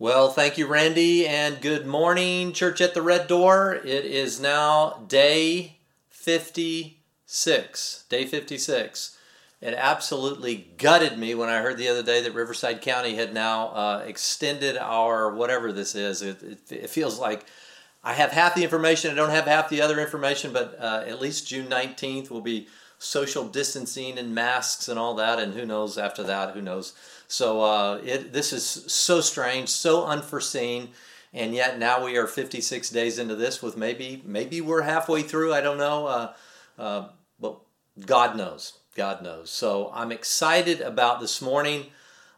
Well, thank you, Randy, and good morning, Church at the Red Door. It is now day 56. Day 56. It absolutely gutted me when I heard the other day that Riverside County had now uh, extended our whatever this is. It, it, it, feels like I have half the information, I don't have half the other information, but uh, at least June 19th will be social distancing and masks and all that, and who knows after that, who knows. So uh, it, this is so strange, so unforeseen, and yet now we are 56 days into this with maybe maybe we're halfway through. I don't know, uh, uh, but God knows. God knows. So I'm excited about this morning.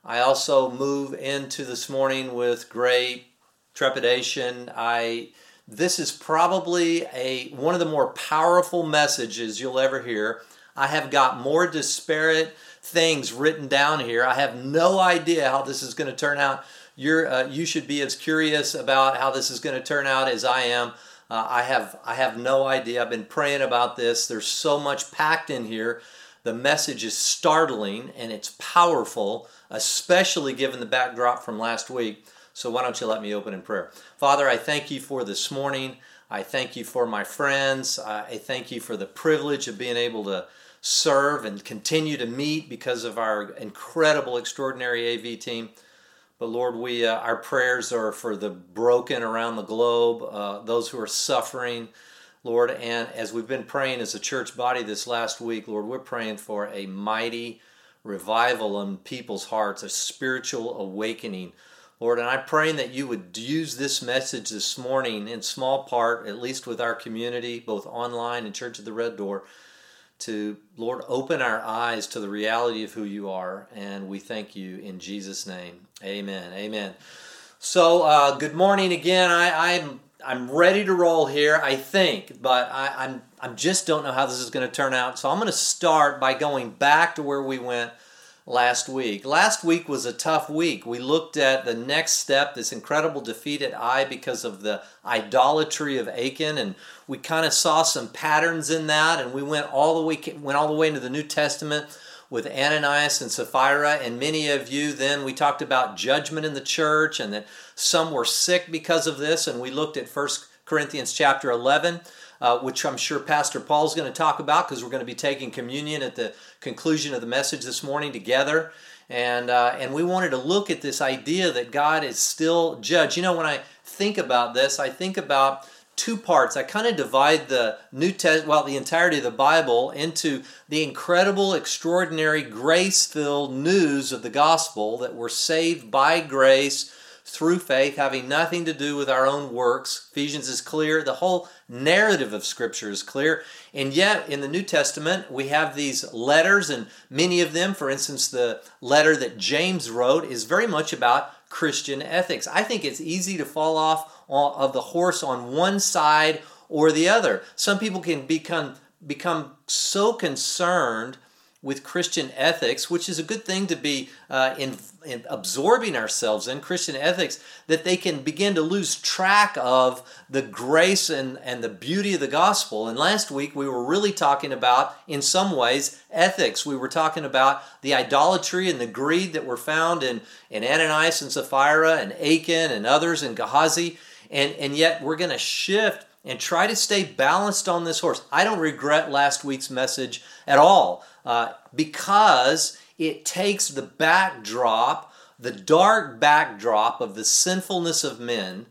I also move into this morning with great trepidation. I this is probably a one of the more powerful messages you'll ever hear. I have got more disparate things written down here. I have no idea how this is going to turn out. You're, uh, you should be as curious about how this is going to turn out as I am. Uh, I have I have no idea. I've been praying about this. There's so much packed in here. The message is startling and it's powerful, especially given the backdrop from last week. So why don't you let me open in prayer? Father, I thank you for this morning. I thank you for my friends. I thank you for the privilege of being able to serve and continue to meet because of our incredible, extraordinary AV team. But Lord, we uh, our prayers are for the broken around the globe, uh, those who are suffering, Lord. And as we've been praying as a church body this last week, Lord, we're praying for a mighty revival in people's hearts, a spiritual awakening. Lord, and I'm praying that you would use this message this morning in small part, at least with our community, both online and Church of the Red Door, to, Lord, open our eyes to the reality of who you are. And we thank you in Jesus' name. Amen. Amen. So, uh, good morning again. I, I'm I'm ready to roll here, I think, but I, I'm I just don't know how this is going to turn out. So I'm going to start by going back to where we went last week. Last week was a tough week. We looked at the next step, this incredible defeat at Ai because of the idolatry of Achan, and we kind of saw some patterns in that, and we went all the way went all the way into the New Testament with Ananias and Sapphira, and many of you then we talked about judgment in the church and that some were sick because of this, and we looked at First Corinthians chapter 11 uh, which I'm sure Pastor Paul's going to talk about because we're going to be taking communion at the conclusion of the message this morning together. And, uh, and we wanted to look at this idea that God is still judge. You know, when I think about this, I think about two parts. I kind of divide the New Test, well, the entirety of the Bible into the incredible, extraordinary, grace-filled news of the gospel that we're saved by grace through faith, having nothing to do with our own works. Ephesians is clear. The whole narrative of Scripture is clear. And yet, in the New Testament, we have these letters, and many of them, for instance, the letter that James wrote, is very much about Christian ethics. I think it's easy to fall off of the horse on one side or the other. Some people can become become so concerned with Christian ethics, which is a good thing to be uh, in, in, absorbing ourselves in Christian ethics, that they can begin to lose track of the grace and, and the beauty of the gospel. And last week we were really talking about, in some ways, ethics. We were talking about the idolatry and the greed that were found in, in Ananias and Sapphira and Achan and others in Gehazi. And, and yet we're going to shift and try to stay balanced on this horse. I don't regret last week's message at all uh, because it takes the backdrop, the dark backdrop of the sinfulness of men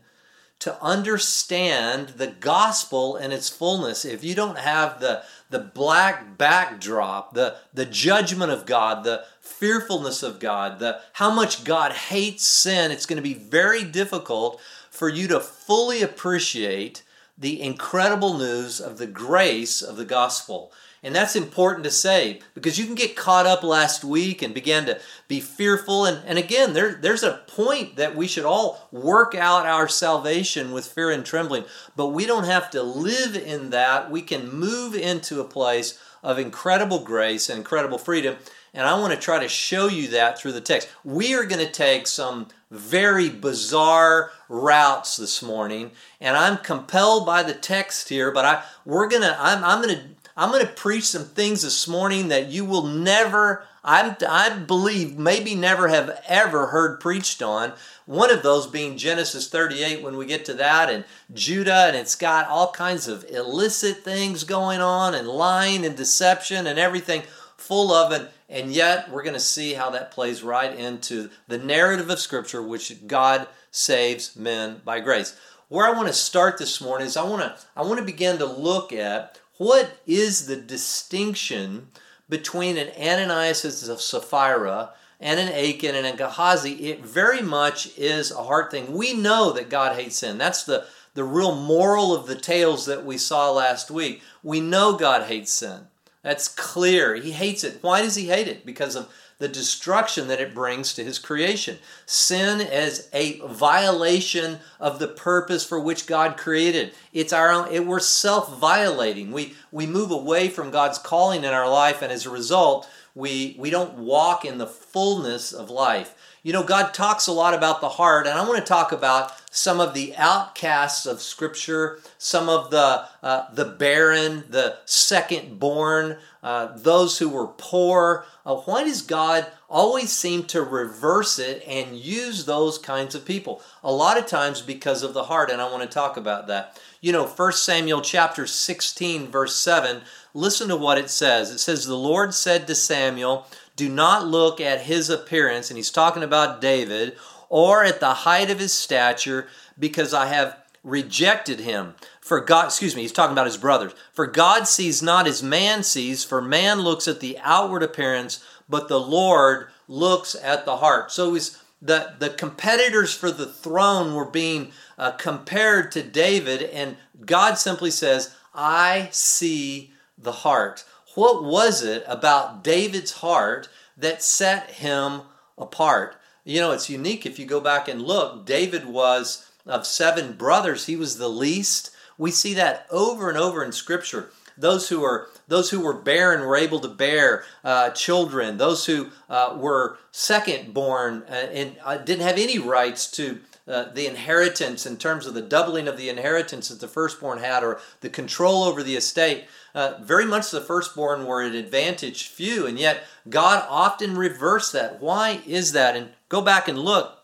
to understand the gospel in its fullness. If you don't have the, the black backdrop, the, the judgment of God, the fearfulness of God, the how much God hates sin, it's going to be very difficult for you to fully appreciate the incredible news of the grace of the gospel. And that's important to say because you can get caught up last week and begin to be fearful. And, and again, there, there's a point that we should all work out our salvation with fear and trembling, but we don't have to live in that. We can move into a place of incredible grace and incredible freedom. And I want to try to show you that through the text. We are going to take some very bizarre routes this morning, and I'm compelled by the text here, but I we're gonna I'm, I'm gonna I'm going to preach some things this morning that you will never, I, I believe, maybe never have ever heard preached on. One of those being Genesis 38 when we get to that, and Judah, and it's got all kinds of illicit things going on, and lying and deception and everything full of it. And yet, we're going to see how that plays right into the narrative of Scripture, which God saves men by grace. Where I want to start this morning is I want to I want to begin to look at what is the distinction between an Ananias of Sapphira and an Achan and a Gehazi. It very much is a heart thing. We know that God hates sin. That's the the real moral of the tales that we saw last week. We know God hates sin. That's clear. He hates it. Why does he hate it? Because of the destruction that it brings to his creation. Sin is a violation of the purpose for which God created. It's our own, it, we're self-violating. We we move away from God's calling in our life, and as a result, we we don't walk in the fullness of life. You know, God talks a lot about the heart, and I want to talk about some of the outcasts of Scripture, some of the uh, the barren, the second born, uh, those who were poor. Uh, why does God always seem to reverse it and use those kinds of people? A lot of times because of the heart, and I want to talk about that. You know, 1 Samuel chapter 16, verse 7, listen to what it says. It says, The Lord said to Samuel, do not look at his appearance, and he's talking about David, or at the height of his stature, because I have rejected him. For God, excuse me, he's talking about his brothers. For God sees not as man sees, for man looks at the outward appearance, but the Lord looks at the heart. So he's the, the competitors for the throne were being uh, compared to David, and God simply says, I see the heart. What was it about David's heart that set him apart? You know, it's unique if you go back and look. David was, of seven brothers, he was the least. We see that over and over in Scripture. Those who are those who were barren were able to bear uh, children. Those who uh, were second born uh, and uh, didn't have any rights to uh, the inheritance in terms of the doubling of the inheritance that the firstborn had or the control over the estate uh, very much the firstborn were an advantaged few, and yet God often reversed that. Why is that? And go back and look.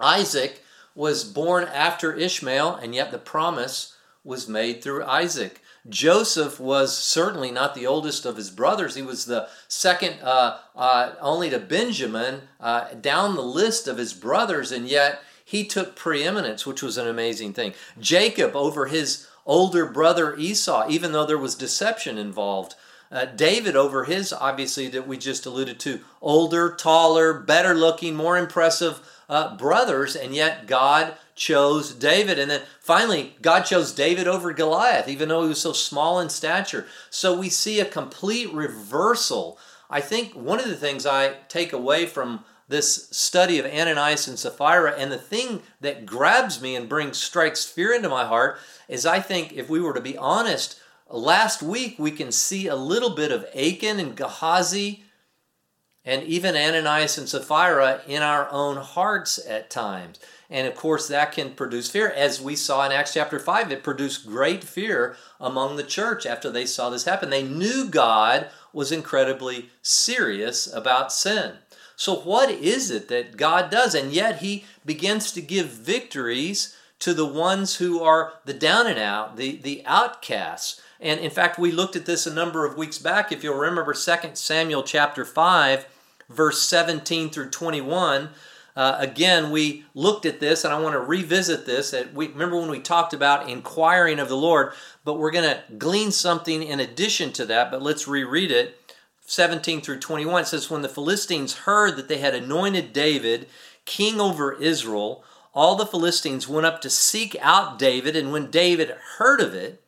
Isaac was born after Ishmael, and yet the promise was made through Isaac. Joseph was certainly not the oldest of his brothers. He was the second uh, uh, only to Benjamin uh, down the list of his brothers, and yet he took preeminence, which was an amazing thing. Jacob, over his older brother Esau, even though there was deception involved. Uh, David, over his, obviously, that we just alluded to, older, taller, better looking, more impressive uh, brothers, and yet God chose David. And then finally, God chose David over Goliath, even though he was so small in stature. So we see a complete reversal. I think one of the things I take away from this study of Ananias and Sapphira, and the thing that grabs me and brings strikes fear into my heart is I think if we were to be honest, last week we can see a little bit of Achan and Gehazi and even Ananias and Sapphira in our own hearts at times. And of course, that can produce fear. As we saw in Acts chapter 5, it produced great fear among the church after they saw this happen. They knew God was incredibly serious about sin. So, what is it that God does? And yet, He begins to give victories to the ones who are the down and out, the, the outcasts. And in fact, we looked at this a number of weeks back. If you'll remember 2 Samuel chapter 5, verse 17 through 21. Uh, again, we looked at this, and I want to revisit this. We remember when we talked about inquiring of the Lord, but we're going to glean something in addition to that. But let's reread it. 17 through 21 it says, When the Philistines heard that they had anointed David king over Israel, all the Philistines went up to seek out David, and when David heard of it,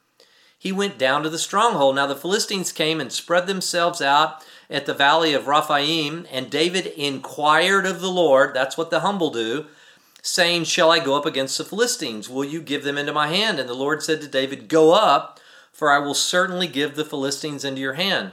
he went down to the stronghold. Now the Philistines came and spread themselves out at the valley of Rephaim, and David inquired of the Lord, that's what the humble do, saying, Shall I go up against the Philistines? Will you give them into my hand? And the Lord said to David, Go up, for I will certainly give the Philistines into your hand.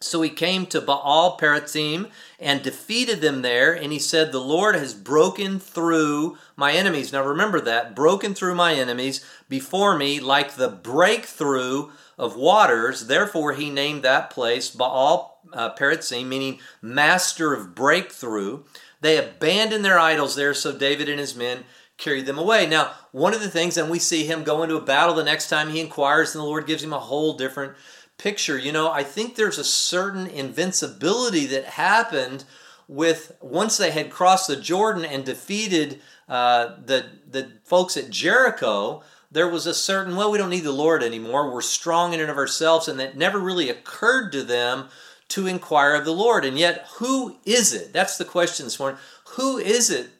So he came to Baal Perazim and defeated them there, and he said, The Lord has broken through my enemies. Now remember that, broken through my enemies before me like the breakthrough of waters. Therefore, he named that place Baal uh, meaning master of breakthrough. They abandoned their idols there, so David and his men carried them away. Now, one of the things, and we see him go into a battle the next time he inquires, and the Lord gives him a whole different picture. You know, I think there's a certain invincibility that happened with once they had crossed the Jordan and defeated uh, the the folks at Jericho. There was a certain well, we don't need the Lord anymore. We're strong in and of ourselves, and that never really occurred to them to inquire of the Lord. And yet, who is it? That's the question this morning. Who is it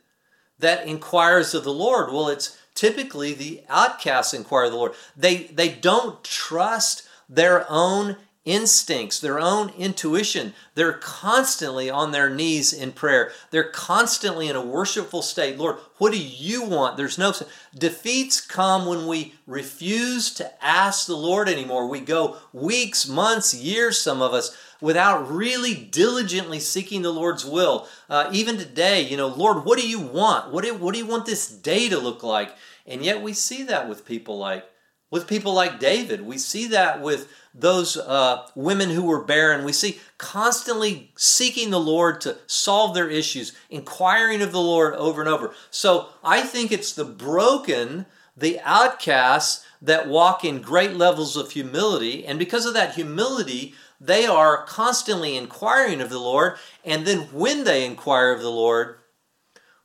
that inquires of the Lord? Well, it's typically the outcasts inquire of the Lord. They they don't trust their own instincts, their own intuition. They're constantly on their knees in prayer. They're constantly in a worshipful state. Lord, what do you want? There's no defeats come when we refuse to ask the Lord anymore. We go weeks, months, years, some of us, without really diligently seeking the Lord's will. Uh, even today, you know, Lord, what do you want? What do, what do you want this day to look like? And yet we see that with people like with people like David. We see that with those uh, women who were barren. We see constantly seeking the Lord to solve their issues, inquiring of the Lord over and over. So I think it's the broken, the outcasts that walk in great levels of humility. And because of that humility, they are constantly inquiring of the Lord. And then when they inquire of the Lord,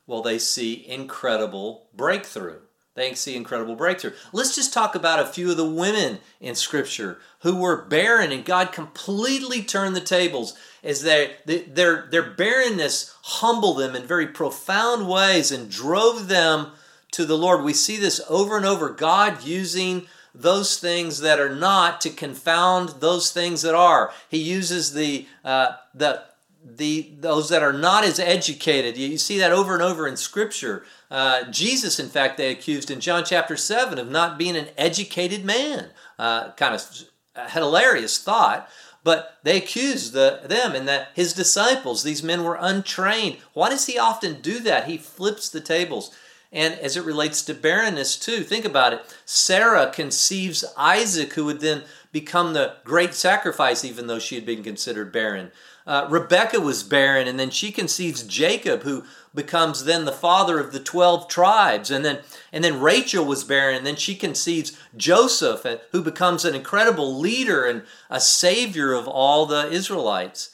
well, they see incredible breakthrough. They see incredible breakthrough. Let's just talk about a few of the women in Scripture who were barren, and God completely turned the tables as they, their, their barrenness humbled them in very profound ways and drove them to the Lord. We see this over and over God using those things that are not to confound those things that are. He uses the, uh, the, the those that are not as educated. You see that over and over in Scripture. Uh, Jesus, in fact, they accused in John chapter 7 of not being an educated man. Uh, kind of hilarious thought, but they accused the, them and that his disciples, these men were untrained. Why does he often do that? He flips the tables. And as it relates to barrenness, too, think about it. Sarah conceives Isaac, who would then become the great sacrifice, even though she had been considered barren. Uh, Rebecca was barren, and then she conceives Jacob, who becomes then the father of the 12 tribes. And then, and then Rachel was barren, and then she conceives Joseph, who becomes an incredible leader and a savior of all the Israelites.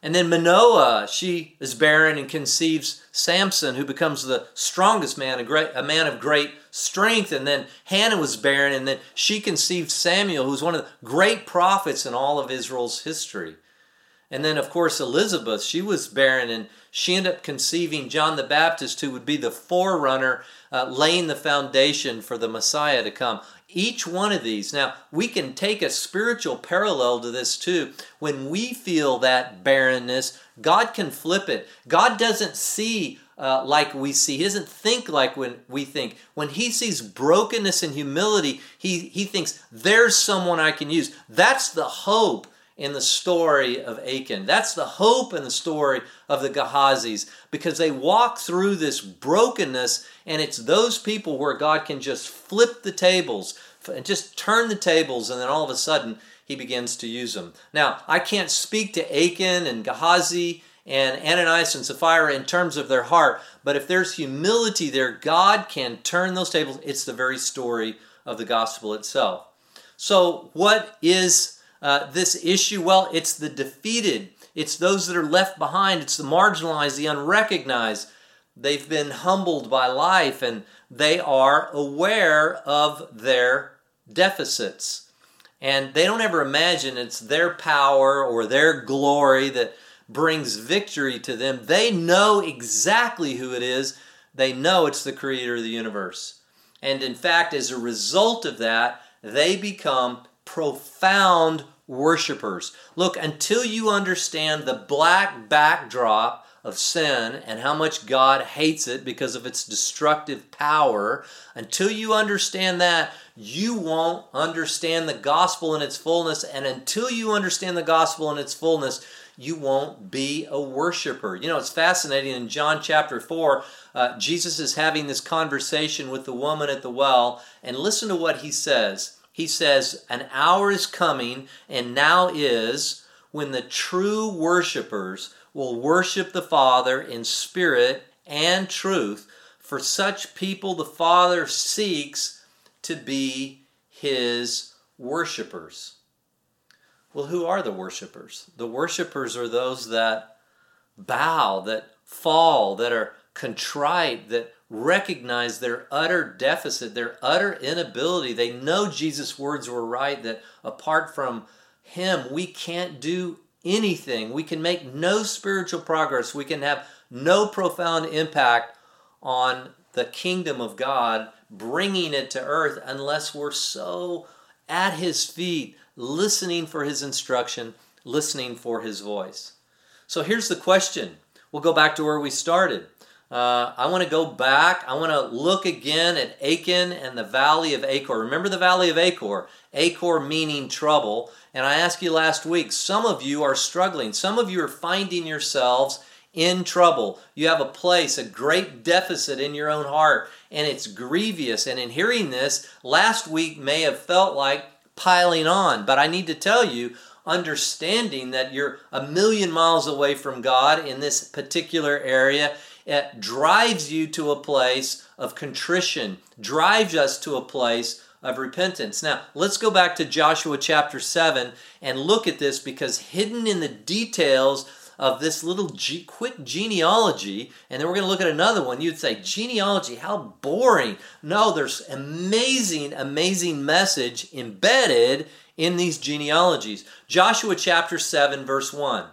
And then Manoah, she is barren and conceives Samson, who becomes the strongest man, a, great, a man of great strength. And then Hannah was barren, and then she conceived Samuel, who's one of the great prophets in all of Israel's history. And then, of course, Elizabeth, she was barren and she ended up conceiving John the Baptist, who would be the forerunner, uh, laying the foundation for the Messiah to come. Each one of these. Now, we can take a spiritual parallel to this too. When we feel that barrenness, God can flip it. God doesn't see uh, like we see. He doesn't think like when we think. When he sees brokenness and humility, he, he thinks, there's someone I can use. That's the hope in the story of Achan. That's the hope in the story of the Gehazis because they walk through this brokenness, and it's those people where God can just flip the tables and just turn the tables, and then all of a sudden he begins to use them. Now, I can't speak to Achan and Gehazi and Ananias and Sapphira in terms of their heart, but if there's humility there, God can turn those tables. It's the very story of the gospel itself. So, what is uh, this issue? Well, it's the defeated, it's those that are left behind, it's the marginalized, the unrecognized. They've been humbled by life and they are aware of their deficits. And they don't ever imagine it's their power or their glory that brings victory to them. They know exactly who it is. They know it's the creator of the universe. And in fact, as a result of that, they become profound worshipers. Look, until you understand the black backdrop of sin and how much God hates it because of its destructive power, until you understand that, you won't understand the gospel in its fullness. And until you understand the gospel in its fullness, you won't be a worshiper. You know, it's fascinating in John chapter 4, uh, Jesus is having this conversation with the woman at the well, and listen to what he says. He says, An hour is coming, and now is, when the true worshipers will worship the Father in spirit and truth. For such people, the Father seeks to be his worshipers. Well, who are the worshipers? The worshipers are those that bow, that fall, that are contrite, that recognize their utter deficit, their utter inability. They know Jesus' words were right that apart from Him, we can't do anything. We can make no spiritual progress. We can have no profound impact on the kingdom of God, bringing it to earth, unless we're so at His feet, listening for His instruction, listening for His voice. So here's the question. We'll go back to where we started. Uh, I want to go back. I want to look again at Achan and the Valley of Achor. Remember the Valley of Achor? Achor meaning trouble. And I asked you last week, some of you are struggling. Some of you are finding yourselves in trouble. You have a place, a great deficit in your own heart, and it's grievous. And in hearing this, last week may have felt like piling on. But I need to tell you, understanding that you're a million miles away from God in this particular area it drives you to a place of contrition, drives us to a place of repentance. Now, let's go back to Joshua chapter 7 and look at this because hidden in the details of this little ge- quick genealogy, and then we're going to look at another one. You'd say, genealogy, how boring. No, there's amazing, amazing message embedded in these genealogies. Joshua chapter 7, verse 1.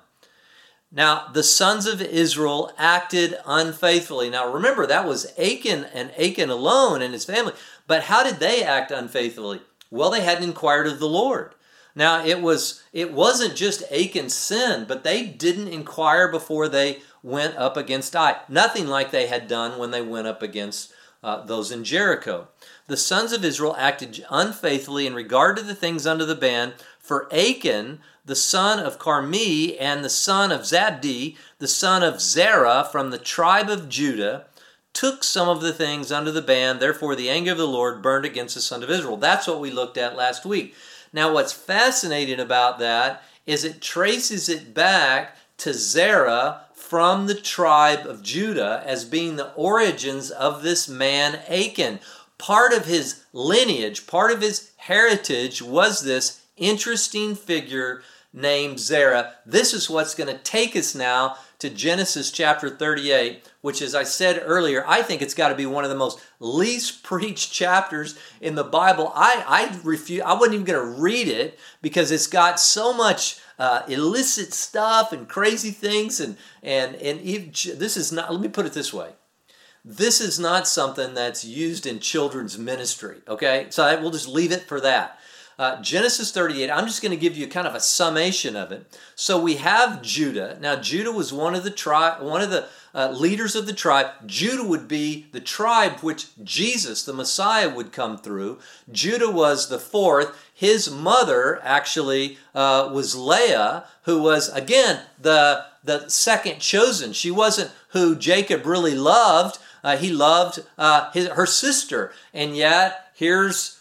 Now, the sons of Israel acted unfaithfully. Now, remember, that was Achan and Achan alone and his family. But how did they act unfaithfully? Well, they hadn't inquired of the Lord. Now, it was it wasn't just Achan's sin, but they didn't inquire before they went up against Ai. Nothing like they had done when they went up against uh, those in Jericho. The sons of Israel acted unfaithfully in regard to the things under the ban. For Achan, the son of Carmi, and the son of Zabdi, the son of Zerah, from the tribe of Judah, took some of the things under the ban. Therefore, the anger of the Lord burned against the son of Israel. That's what we looked at last week. Now, what's fascinating about that is it traces it back to Zerah from the tribe of Judah as being the origins of this man Achan. Part of his lineage, part of his heritage was this interesting figure named Zerah. This is what's going to take us now to Genesis chapter 38, which, as I said earlier, I think it's got to be one of the most least preached chapters in the Bible. I, I refuse, I wasn't even going to read it because it's got so much uh, illicit stuff and crazy things. And, and, and this is not, let me put it this way. This is not something that's used in children's ministry, okay? So I, we'll just leave it for that. Uh, Genesis 38, I'm just going to give you kind of a summation of it. So we have Judah. Now, Judah was one of the tribe, one of the uh, leaders of the tribe. Judah would be the tribe which Jesus, the Messiah, would come through. Judah was the fourth. His mother actually uh, was Leah, who was, again, the, the second chosen. She wasn't who Jacob really loved. Uh, he loved uh, his, her sister. And yet, here's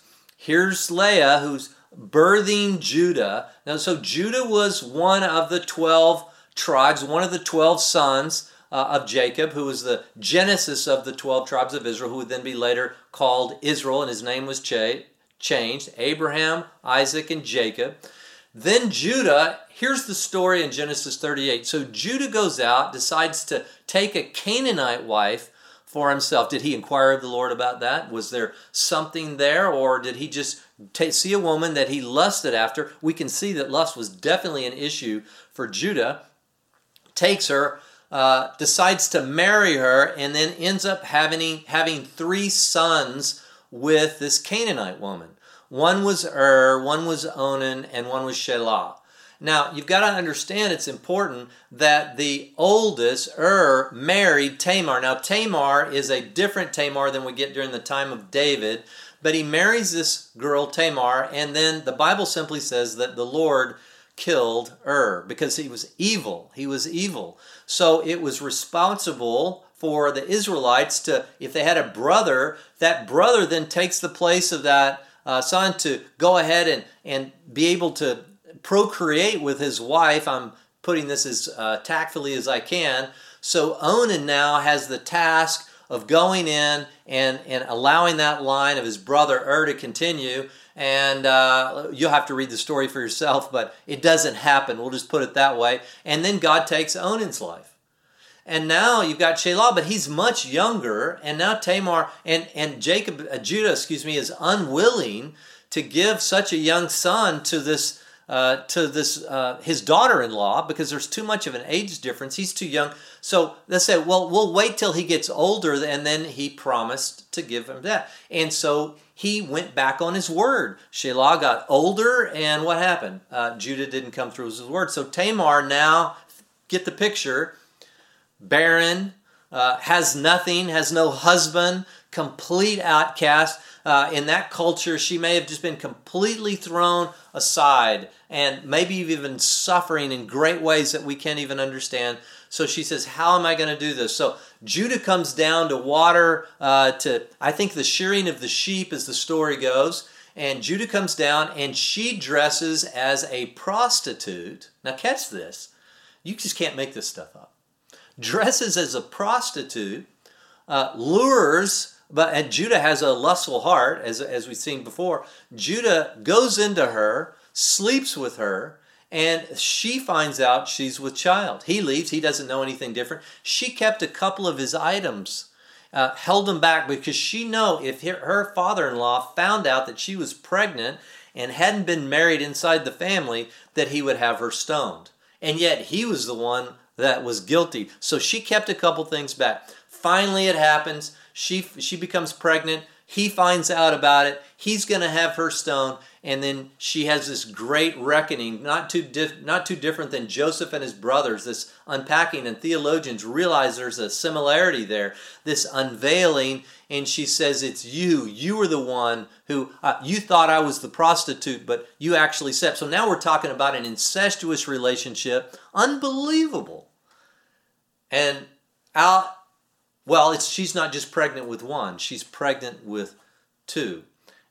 Here's Leah who's birthing Judah. Now, so Judah was one of the 12 tribes, one of the 12 sons uh, of Jacob, who was the genesis of the 12 tribes of Israel, who would then be later called Israel, and his name was cha- changed Abraham, Isaac, and Jacob. Then Judah, here's the story in Genesis 38. So Judah goes out, decides to take a Canaanite wife for himself. Did he inquire of the Lord about that? Was there something there, or did he just t- see a woman that he lusted after? We can see that lust was definitely an issue for Judah. Takes her, uh, decides to marry her, and then ends up having having three sons with this Canaanite woman. One was Ur, one was Onan, and one was Shelah. Now, you've got to understand it's important that the oldest, Ur, married Tamar. Now, Tamar is a different Tamar than we get during the time of David, but he marries this girl, Tamar, and then the Bible simply says that the Lord killed Ur because he was evil. He was evil. So it was responsible for the Israelites to, if they had a brother, that brother then takes the place of that uh, son to go ahead and, and be able to procreate with his wife. I'm putting this as uh, tactfully as I can. So Onan now has the task of going in and, and allowing that line of his brother Ur to continue. And uh, you'll have to read the story for yourself, but it doesn't happen. We'll just put it that way. And then God takes Onan's life. And now you've got Shelah, but he's much younger. And now Tamar and, and Jacob, uh, Judah, excuse me, is unwilling to give such a young son to this uh, to this uh, his daughter-in-law because there's too much of an age difference. He's too young. So they say, well, we'll wait till he gets older, and then he promised to give him that. And so he went back on his word. Shelah got older, and what happened? Uh, Judah didn't come through with his word. So Tamar now, get the picture, barren, uh, has nothing, has no husband, complete outcast. Uh, in that culture, she may have just been completely thrown aside and maybe even suffering in great ways that we can't even understand. So she says, How am I going to do this? So Judah comes down to water, uh, to, I think, the shearing of the sheep, as the story goes. And Judah comes down and she dresses as a prostitute. Now, catch this. You just can't make this stuff up. Dresses as a prostitute, uh, lures but and Judah has a lustful heart, as, as we've seen before. Judah goes into her, sleeps with her, and she finds out she's with child. He leaves, he doesn't know anything different. She kept a couple of his items, uh, held them back because she know if her father-in-law found out that she was pregnant and hadn't been married inside the family, that he would have her stoned. And yet he was the one that was guilty. So she kept a couple things back. Finally, it happens. She she becomes pregnant. He finds out about it. He's going to have her stoned, and then she has this great reckoning, not too dif- not too different than Joseph and his brothers. This unpacking, and theologians realize there's a similarity there. This unveiling, and she says, "It's you. You were the one who uh, you thought I was the prostitute, but you actually slept." So now we're talking about an incestuous relationship, unbelievable, and out well, it's she's not just pregnant with one, she's pregnant with two.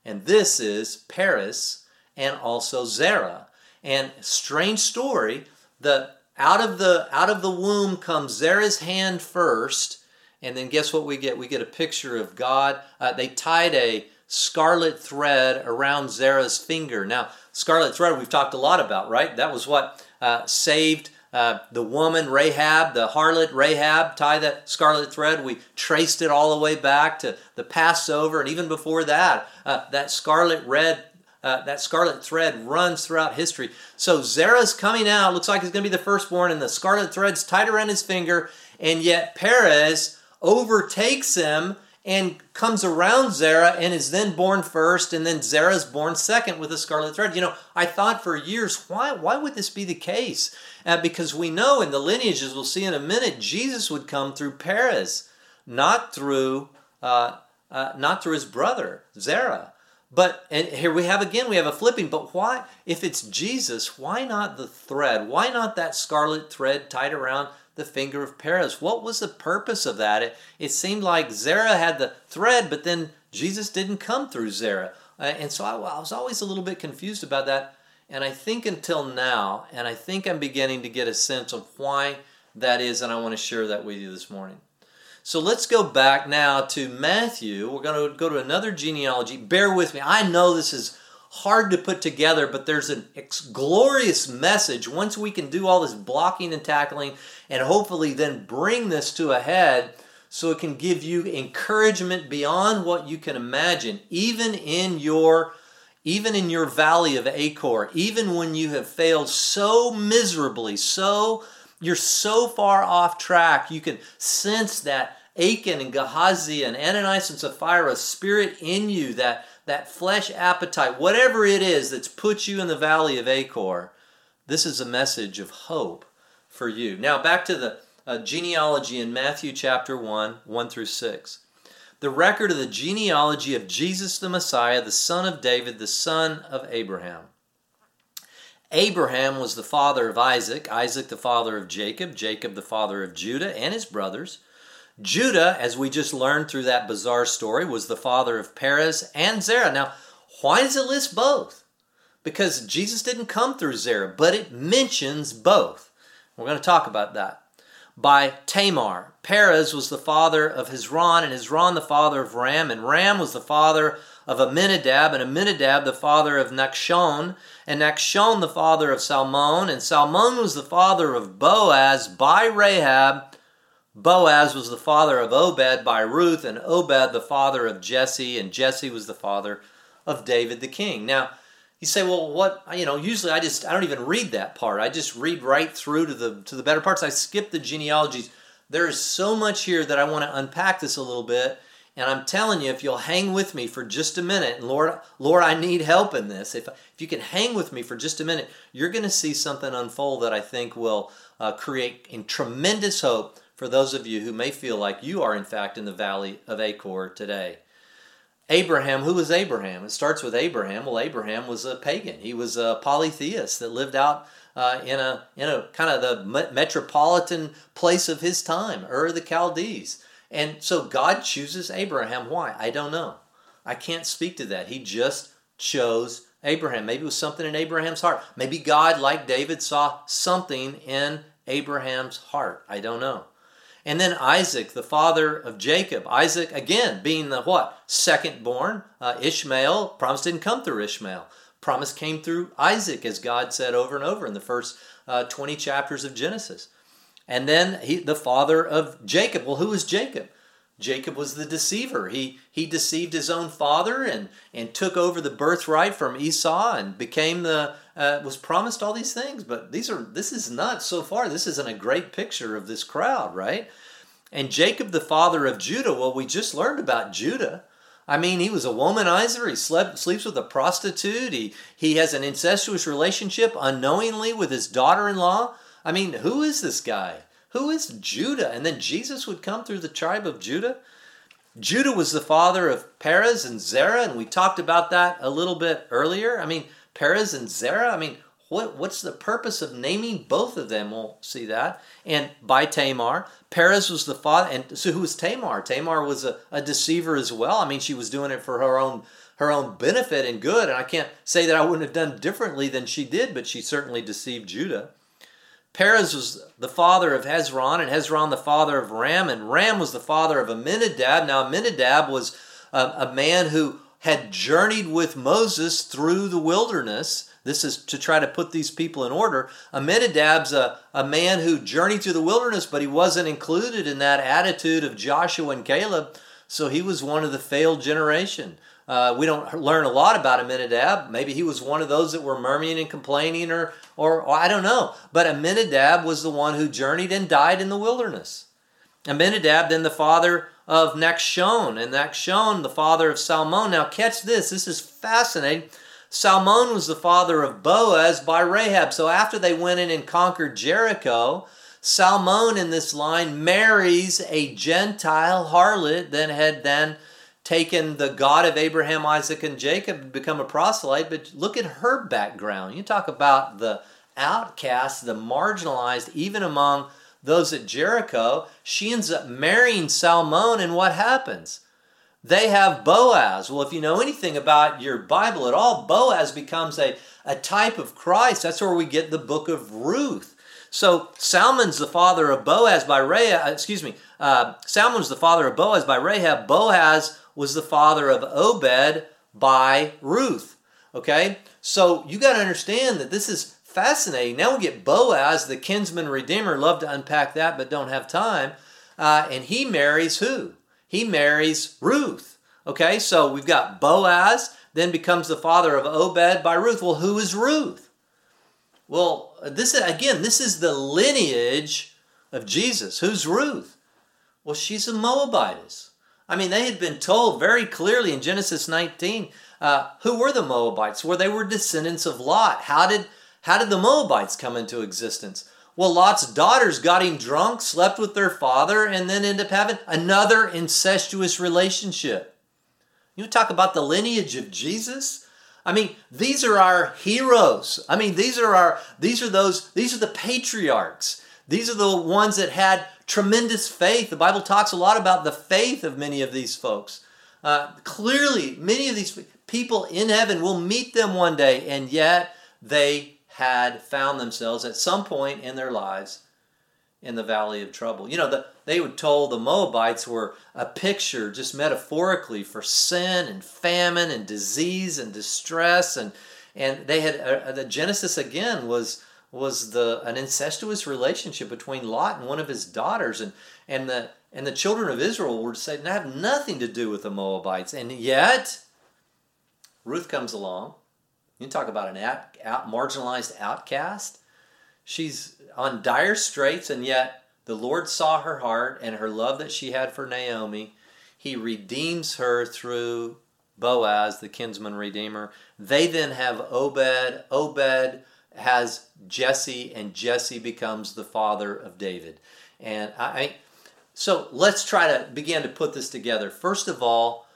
And this is Perez and also Zerah. And strange story, the out of the out of the womb comes Zerah's hand first, and then guess what we get? We get a picture of God. Uh, they tied a scarlet thread around Zerah's finger. Now, scarlet thread we've talked a lot about, right? That was what uh, saved uh, the woman Rahab, the harlot Rahab, tie that scarlet thread. We traced it all the way back to the Passover, and even before that, uh, that scarlet red. Uh, that scarlet thread runs throughout history. So Zerah's coming out, looks like he's going to be the firstborn, and the scarlet thread's tied around his finger, and yet Perez overtakes him and comes around Zerah and is then born first, and then Zerah is born second with a scarlet thread. You know, I thought for years, why, why would this be the case? Uh, because we know in the lineages, we'll see in a minute, Jesus would come through Perez, not through, uh, uh, not through his brother, Zerah. But and here we have again, we have a flipping. But why, if it's Jesus, why not the thread? Why not that scarlet thread tied around the finger of Perez. What was the purpose of that? It, it seemed like Zerah had the thread, but then Jesus didn't come through Zerah. Uh, and so I, I was always a little bit confused about that. And I think until now, and I think I'm beginning to get a sense of why that is, and I want to share that with you this morning. So let's go back now to Matthew. We're going to go to another genealogy. Bear with me. I know this is hard to put together, but there's a glorious message once we can do all this blocking and tackling and hopefully then bring this to a head so it can give you encouragement beyond what you can imagine even in your even in your valley of Achor even when you have failed so miserably so you're so far off track you can sense that Achan and Gehazi and Ananias and Sapphira spirit in you that that flesh appetite, whatever it is that's put you in the valley of Achor, this is a message of hope for you. Now, back to the uh, genealogy in Matthew chapter 1, 1 through 6. The record of the genealogy of Jesus the Messiah, the son of David, the son of Abraham. Abraham was the father of Isaac, Isaac the father of Jacob, Jacob the father of Judah and his brothers. Judah, as we just learned through that bizarre story, was the father of Perez and Zerah. Now, why does it list both? Because Jesus didn't come through Zerah, but it mentions both. We're going to talk about that. By Tamar. Perez was the father of Hezron, and Hezron the father of Ram, and Ram was the father of Amminadab, and Amminadab the father of Nachshon, and Nachshon the father of Salmon, and Salmon was the father of Boaz by Rahab. Boaz was the father of Obed by Ruth, and Obed the father of Jesse, and Jesse was the father of David the king. Now, you say, well, what you know? Usually, I just I don't even read that part. I just read right through to the to the better parts. I skip the genealogies. There is so much here that I want to unpack this a little bit. And I'm telling you, if you'll hang with me for just a minute, and Lord, Lord, I need help in this. If if you can hang with me for just a minute, you're going to see something unfold that I think will uh, create in tremendous hope for those of you who may feel like you are in fact in the valley of Achor today. Abraham, who was Abraham? It starts with Abraham. Well, Abraham was a pagan. He was a polytheist that lived out uh, in a in a kind of the metropolitan place of his time, Ur the Chaldees. And so God chooses Abraham. Why? I don't know. I can't speak to that. He just chose Abraham. Maybe it was something in Abraham's heart. Maybe God, like David, saw something in Abraham's heart. I don't know. And then Isaac, the father of Jacob. Isaac, again, being the what? Second born. Uh, Ishmael, promise didn't come through Ishmael. Promise came through Isaac, as God said over and over in the first uh, 20 chapters of Genesis. And then he, the father of Jacob. Well, who was Jacob? Jacob was the deceiver. He, he deceived his own father and, and took over the birthright from Esau and became the uh, was promised all these things. But these are this is not so far. This isn't a great picture of this crowd, right? And Jacob, the father of Judah. Well, we just learned about Judah. I mean, he was a womanizer. He slept, sleeps with a prostitute. He, he has an incestuous relationship unknowingly with his daughter in law. I mean, who is this guy? Who is Judah? And then Jesus would come through the tribe of Judah. Judah was the father of Perez and Zerah, and we talked about that a little bit earlier. I mean, Perez and Zerah, I mean, what, what's the purpose of naming both of them? We'll see that. And by Tamar, Perez was the father, and so who was Tamar? Tamar was a, a deceiver as well. I mean, she was doing it for her own her own benefit and good. And I can't say that I wouldn't have done differently than she did, but she certainly deceived Judah. Perez was the father of Hezron, and Hezron the father of Ram, and Ram was the father of Amminadab. Now, Amminadab was a, a man who had journeyed with Moses through the wilderness. This is to try to put these people in order. Amminadab's a, a man who journeyed through the wilderness, but he wasn't included in that attitude of Joshua and Caleb, so he was one of the failed generation. Uh, we don't learn a lot about Amminadab. Maybe he was one of those that were murmuring and complaining, or, or, or I don't know. But Amminadab was the one who journeyed and died in the wilderness. Amminadab, then the father of Nachshon, and Nachshon, the father of Salmon. Now, catch this, this is fascinating. Salmon was the father of Boaz by Rahab. So, after they went in and conquered Jericho, Salmon in this line marries a Gentile harlot that had then taken the God of Abraham, Isaac, and Jacob and become a proselyte, but look at her background. You talk about the outcast, the marginalized, even among those at Jericho. She ends up marrying Salmon, and what happens? They have Boaz. Well, if you know anything about your Bible at all, Boaz becomes a, a type of Christ. That's where we get the book of Ruth. So Salmon's the father of Boaz by Rahab. Excuse me. Uh, Salmon's the father of Boaz by Rahab. Boaz was the father of Obed by Ruth. Okay? So you got to understand that this is fascinating. Now we get Boaz, the kinsman redeemer. Love to unpack that, but don't have time. Uh, and he marries who? He marries Ruth. Okay, so we've got Boaz, then becomes the father of Obed by Ruth. Well, who is Ruth? Well, this again, this is the lineage of Jesus. Who's Ruth? Well, she's a Moabitess. I mean, they had been told very clearly in Genesis 19 uh, who were the Moabites, where they were descendants of Lot. How did How did the Moabites come into existence? Well, Lot's daughters got him drunk, slept with their father, and then ended up having another incestuous relationship. You talk about the lineage of Jesus? I mean, these are our heroes. I mean, these are our these are those these are the patriarchs. These are the ones that had tremendous faith. The Bible talks a lot about the faith of many of these folks. Uh, clearly, many of these people in heaven will meet them one day, and yet they had found themselves at some point in their lives in the valley of trouble. You know, the, they were told the Moabites were a picture, just metaphorically, for sin and famine and disease and distress, and and they had uh, the Genesis again was was the an incestuous relationship between Lot and one of his daughters, and and the and the children of Israel were said to have nothing to do with the Moabites, and yet Ruth comes along. You talk about an out, out, marginalized outcast. She's on dire straits, and yet the Lord saw her heart and her love that she had for Naomi. He redeems her through Boaz, the kinsman redeemer. They then have Obed. Obed has Jesse, and Jesse becomes the father of David. And I, so let's try to begin to put this together. First of all,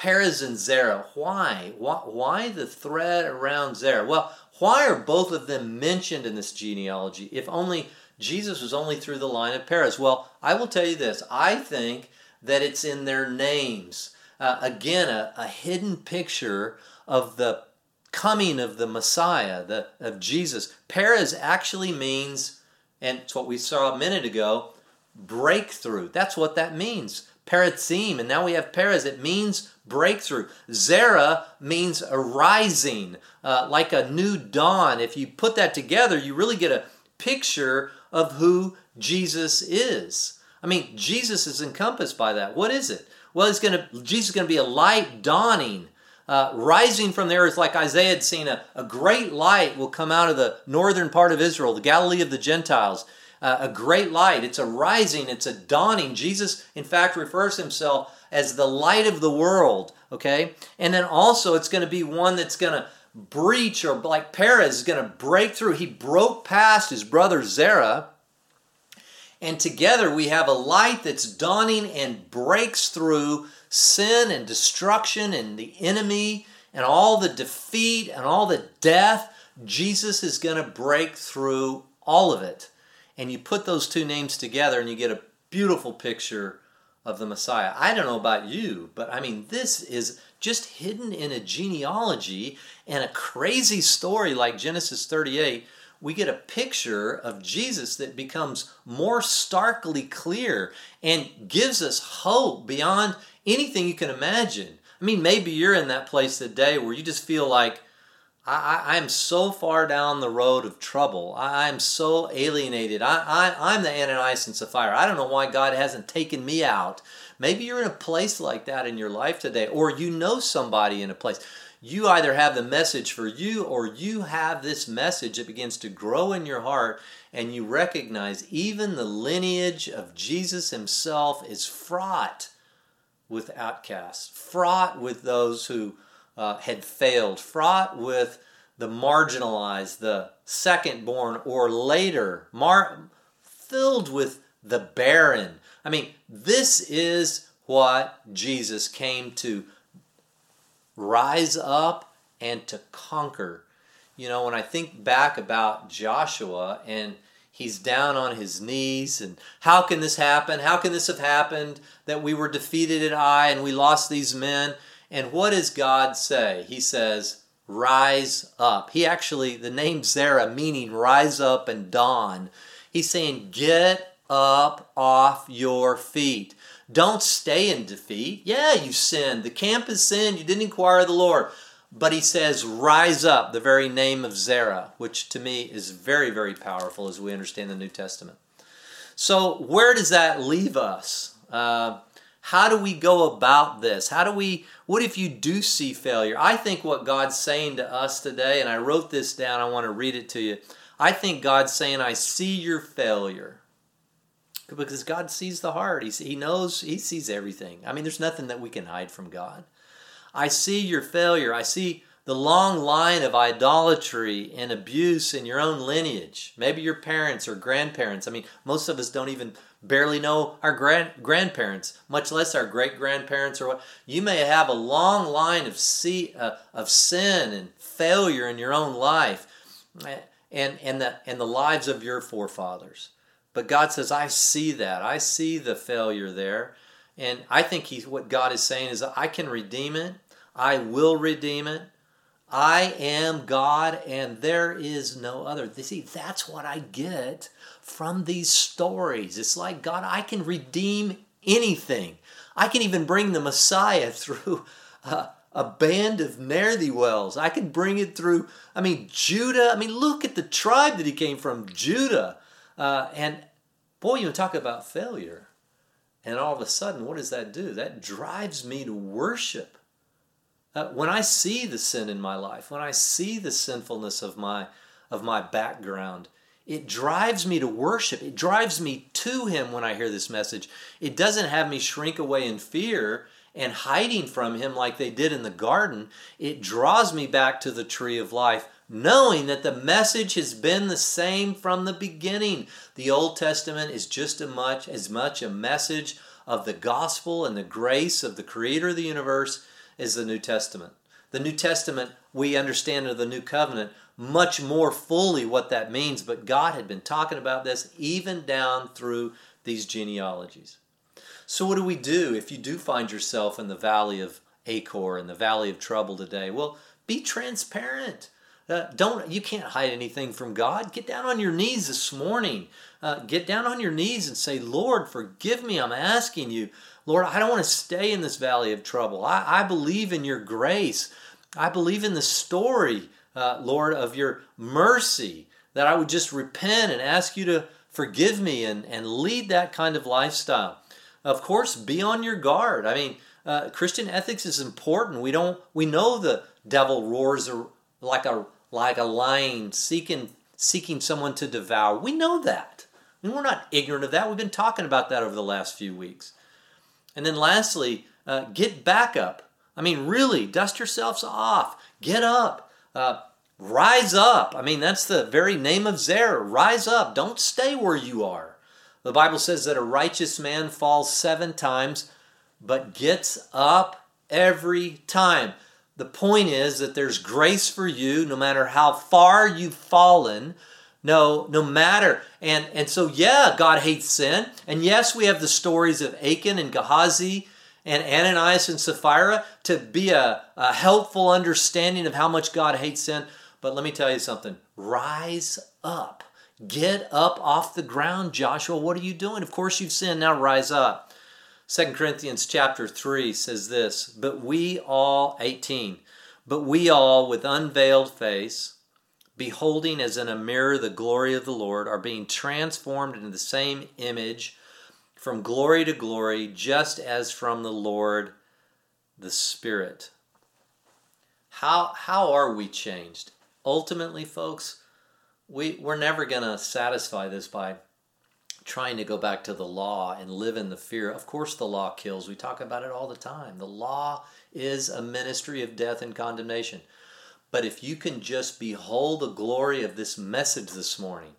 Perez and Zerah. Why? why? Why the thread around Zerah? Well, why are both of them mentioned in this genealogy? If only Jesus was only through the line of Perez. Well, I will tell you this. I think that it's in their names. Uh, again, a, a hidden picture of the coming of the Messiah, the, of Jesus. Perez actually means, and it's what we saw a minute ago, breakthrough. That's what that means. Perazim, and now we have Perez. It means breakthrough. Zerah means arising, uh, like a new dawn. If you put that together, you really get a picture of who Jesus is. I mean, Jesus is encompassed by that. What is it? Well, it's going to Jesus is going to be a light dawning uh, rising from the earth, like Isaiah had seen, a, a great light will come out of the northern part of Israel, the Galilee of the Gentiles. Uh, a great light. It's a rising, it's a dawning. Jesus, in fact, refers himself as the light of the world, okay? And then also, it's going to be one that's going to breach, or like Perez is going to break through. He broke past his brother Zerah. And together we have a light that's dawning and breaks through sin and destruction and the enemy and all the defeat and all the death, Jesus is going to break through all of it. And you put those two names together and you get a beautiful picture of the Messiah. I don't know about you, but I mean, this is just hidden in a genealogy and a crazy story like Genesis 38. We get a picture of Jesus that becomes more starkly clear and gives us hope beyond anything you can imagine. I mean, maybe you're in that place today where you just feel like, I, am so far down the road of trouble. I, am so alienated. I, I, I'm the Ananias and Sapphira. I don't know why God hasn't taken me out. Maybe you're in a place like that in your life today, or you know somebody in a place. You either have the message for you, or you have this message that begins to grow in your heart, and you recognize even the lineage of Jesus Himself is fraught with outcasts, fraught with those who uh, had failed, fraught with the marginalized, the second born, or later, mar- filled with the barren. I mean, this is what Jesus came to rise up and to conquer. You know, when I think back about Joshua and he's down on his knees and how can this happen how can this have happened that we were defeated at Ai and we lost these men and what does god say? He says rise up. He actually the name Zerah meaning rise up and dawn. He's saying get up off your feet. Don't stay in defeat. Yeah you sinned. The camp has sinned you didn't inquire of the lord. But he says, rise up, the very name of Zerah, which to me is very, very powerful as we understand the New Testament. So, where does that leave us? Uh, how do we go about this? How do we, what if you do see failure? I think what God's saying to us today, and I wrote this down, I want to read it to you. I think God's saying, I see your failure. Because God sees the heart. He, he knows, He sees everything. I mean, there's nothing that we can hide from God. I see your failure. I see the the long line of idolatry and abuse in your own lineage. Maybe your parents or grandparents. I mean, most of us don't even barely know our grand, grandparents, much less our great grandparents or what. You may have a long line of see, uh, of sin and failure in your own life, and and the and the lives of your forefathers. But God says, I see that. I see the failure there. And I think he, what God is saying is, I can redeem it. I will redeem it. I am God and there is no other. See, that's what I get from these stories. It's like, God, I can redeem anything. I can even bring the Messiah through a, a band of ne'er wells. I can bring it through, I mean, Judah. I mean, look at the tribe that he came from, Judah. Uh, and boy, you talk about failure. And all of a sudden, what does that do? That drives me to worship. Uh, when I see the sin in my life, when I see the sinfulness of my of my background, it drives me to worship. It drives me to Him when I hear this message. It doesn't have me shrink away in fear and hiding from Him like they did in the garden. It draws me back to the tree of life, knowing that the message has been the same from the beginning. The Old Testament is just as much as much a message of the gospel and the grace of the Creator of the universe is the New Testament. The New Testament, we understand of the New Covenant much more fully what that means, but God had been talking about this even down through these genealogies. So, what do we do if you do find yourself in the valley of Achor, in the valley of trouble today? Well, be transparent. Uh, don't you can't hide anything from God. Get down on your knees this morning. Uh, get down on your knees and say, Lord, forgive me. I'm asking you. Lord, I don't want to stay in this valley of trouble. I, I believe in your grace. I believe in the story, uh, Lord, of your mercy, that I would just repent and ask you to forgive me and, and lead that kind of lifestyle. Of course, be on your guard. I mean, uh, Christian ethics is important. We don't. We know the devil roars like a like a lion seeking seeking someone to devour. We know that. I mean, we're not ignorant of that. We've been talking about that over the last few weeks. And then lastly, uh, get back up. I mean, really, dust yourselves off. Get up. Uh, rise up. I mean, that's the very name of Zerah. Rise up. Don't stay where you are. The Bible says that a righteous man falls seven times, but gets up every time. The point is that there's grace for you no matter how far you've fallen. No, no matter. And and so yeah, God hates sin. And yes, we have the stories of Achan and Gehazi and Ananias and Sapphira to be a, a helpful understanding of how much God hates sin. But let me tell you something. Rise up. Get up off the ground, Joshua. What are you doing? Of course you've sinned. Now rise up. 2 Corinthians chapter 3 says this, but we all 18, but we all with unveiled face beholding as in a mirror the glory of the Lord, are being transformed into the same image from glory to glory, just as from the Lord the Spirit. How, how are we changed? Ultimately, folks, we, we're never going to satisfy this by trying to go back to the law and live in the fear. Of course, the law kills. We talk about it all the time. The law is a ministry of death and condemnation. But if you can just behold the glory of this message this morning,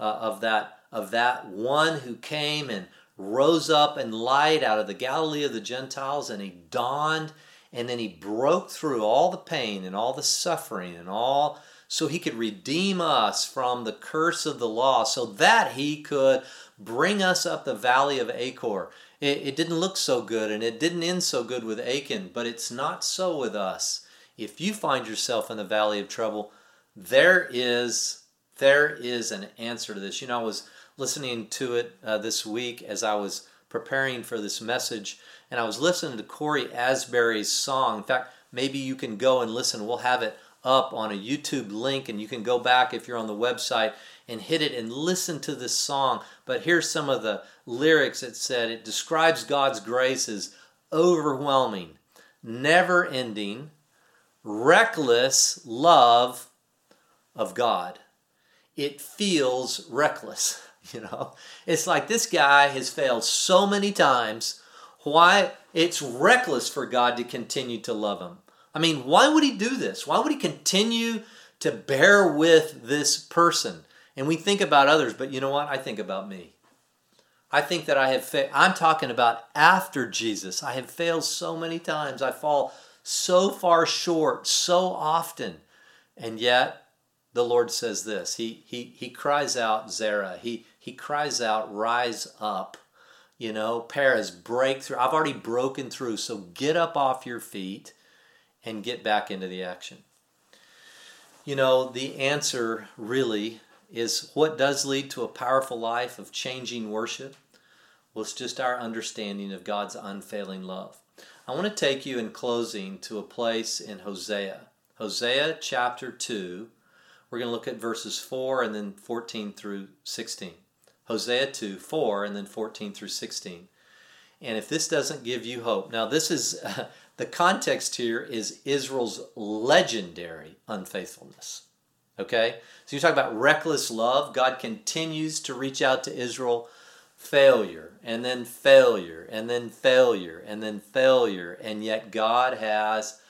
uh, of that of that one who came and rose up in light out of the Galilee of the Gentiles, and he dawned, and then he broke through all the pain and all the suffering and all so he could redeem us from the curse of the law, so that he could bring us up the valley of Achor. It, it didn't look so good, and it didn't end so good with Achan, but it's not so with us if you find yourself in the valley of trouble, there is there is an answer to this. You know, I was listening to it uh, this week as I was preparing for this message, and I was listening to Cory Asbury's song. In fact, maybe you can go and listen. We'll have it up on a YouTube link, and you can go back if you're on the website and hit it and listen to this song. But here's some of the lyrics it said it describes God's grace as overwhelming, never ending, reckless love of God. It feels reckless, you know. It's like this guy has failed so many times. Why? It's reckless for God to continue to love him. I mean, why would he do this? Why would he continue to bear with this person? And we think about others, but you know what? I think about me. I think that I have fa- I'm talking about after Jesus. I have failed so many times. I fall so far short so often. And yet the Lord says this. He he he cries out Zerah. He he cries out rise up. You know, Perez break through. I've already broken through. So get up off your feet and get back into the action. You know, the answer really is what does lead to a powerful life of changing worship? Well, it's just our understanding of God's unfailing love. I want to take you in closing to a place in Hosea. Hosea chapter 2. We're going to look at verses 4 and then 14 through 16. Hosea 2, 4 and then 14 through 16. And if this doesn't give you hope, now this is uh, the context here is Israel's legendary unfaithfulness. Okay? So you talk about reckless love. God continues to reach out to Israel. Failure, and then failure, and then failure, and then failure. And yet God has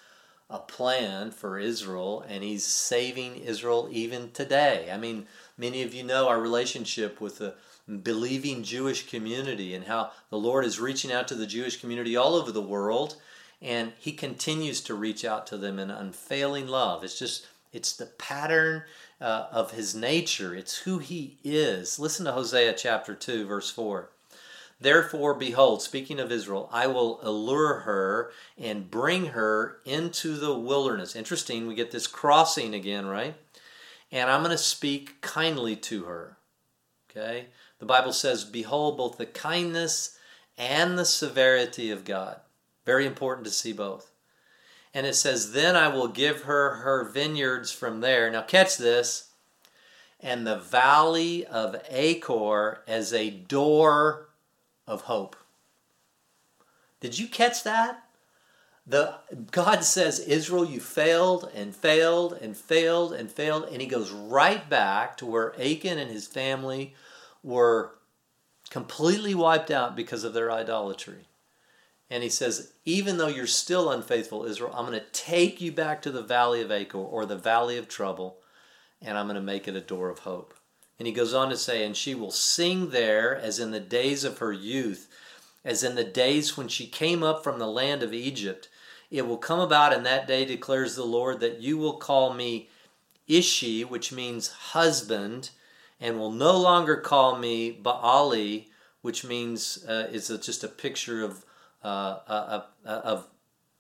a plan for Israel, and He's saving Israel even today. I mean, many of you know our relationship with the believing Jewish community and how the Lord is reaching out to the Jewish community all over the world and he continues to reach out to them in unfailing love. It's just it's the pattern uh, of his nature. It's who he is. Listen to Hosea chapter 2 verse 4. Therefore, behold, speaking of Israel, I will allure her and bring her into the wilderness. Interesting, we get this crossing again, right? And I'm going to speak kindly to her. Okay? The Bible says, Behold, both the kindness and the severity of God. Very important to see both. And it says, Then I will give her her vineyards from there. Now, catch this. And the valley of Achor as a door of hope. Did you catch that? The God says, Israel, you failed and failed and failed and failed, and he goes right back to where Achan and his family were completely wiped out because of their idolatry. And he says, even though you're still unfaithful, Israel, I'm going to take you back to the valley of Achor or the valley of trouble, and I'm going to make it a door of hope. And he goes on to say, and she will sing there as in the days of her youth, as in the days when she came up from the land of Egypt. It will come about in that day, declares the Lord, that you will call me Ishi, which means husband, and will no longer call me Baali, which means uh, is just a picture of uh, of,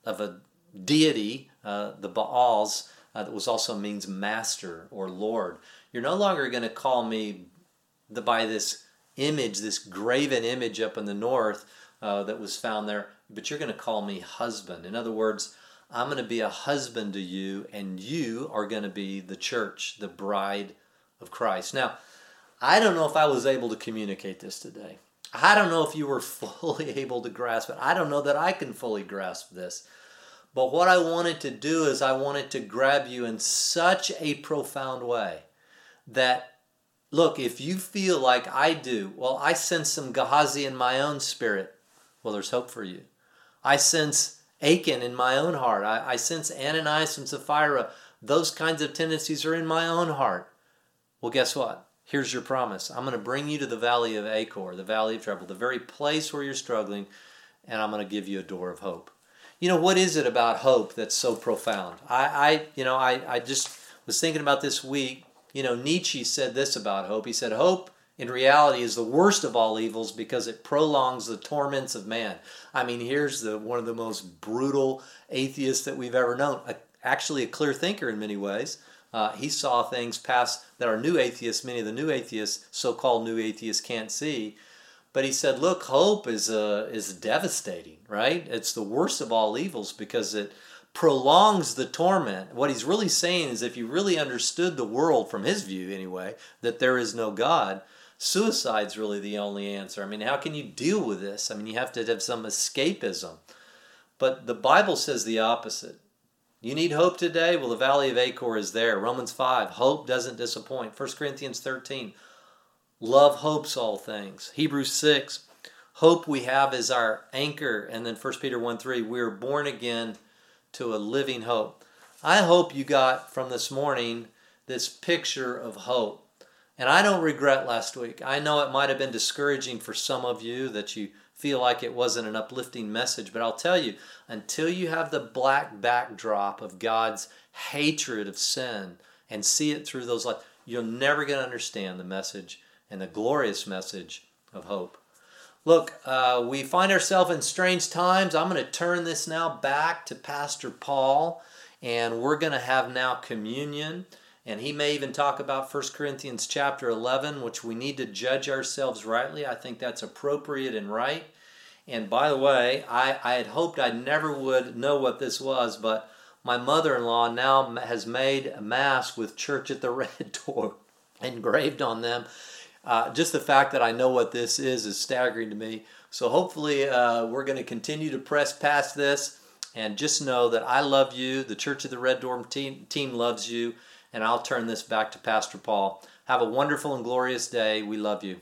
of a deity, uh, the Baals, uh, that was also means master or Lord. You're no longer going to call me the, by this image, this graven image up in the north uh, that was found there, but you're going to call me husband. In other words, I'm going to be a husband to you, and you are going to be the church, the bride of Christ. Now, I don't know if I was able to communicate this today. I don't know if you were fully able to grasp it. I don't know that I can fully grasp this. But what I wanted to do is I wanted to grab you in such a profound way that, look, if you feel like I do, well, I sense some Gehazi in my own spirit. Well, there's hope for you. I sense Achan in my own heart. I, I sense Ananias and Sapphira. Those kinds of tendencies are in my own heart. Well, guess what? Here's your promise I'm going to bring you to the valley of Achor, the valley of trouble, the very place where you're struggling, and I'm going to give you a door of hope. You know, what is it about hope that's so profound? I, I you know, I, I just was thinking about this week. You know, Nietzsche said this about hope. He said, Hope in reality is the worst of all evils because it prolongs the torments of man. I mean, here's the one of the most brutal atheists that we've ever known. A, actually, a clear thinker in many ways. Uh, he saw things past that our new atheists, many of the new atheists, so-called new atheists, can't see. But he said, "Look, hope is uh, is devastating, right? It's the worst of all evils because it prolongs the torment. What he's really saying is, if you really understood the world from his view, anyway, that there is no God." Suicide's really the only answer. I mean, how can you deal with this? I mean, you have to have some escapism. But the Bible says the opposite. You need hope today? Well, the valley of Achor is there. Romans 5, hope doesn't disappoint. 1 Corinthians 13, love hopes all things. Hebrews 6, hope we have is our anchor. And then 1 Peter 1 3, we are born again to a living hope. I hope you got from this morning this picture of hope. And I don't regret last week. I know it might have been discouraging for some of you that you feel like it wasn't an uplifting message, but I'll tell you, until you have the black backdrop of God's hatred of sin and see it through those lights, you're never going to understand the message and the glorious message of hope. Look, uh, we find ourselves in strange times. I'm going to turn this now back to Pastor Paul, and we're going to have now communion. And he may even talk about 1 Corinthians chapter 11, which we need to judge ourselves rightly. I think that's appropriate and right. And by the way, I, I had hoped I never would know what this was, but my mother in law now has made a mask with Church at the Red Door engraved on them. Uh, just the fact that I know what this is is staggering to me. So hopefully, uh, we're going to continue to press past this. And just know that I love you. The Church of the Red Door team, team loves you. And I'll turn this back to Pastor Paul. Have a wonderful and glorious day. We love you.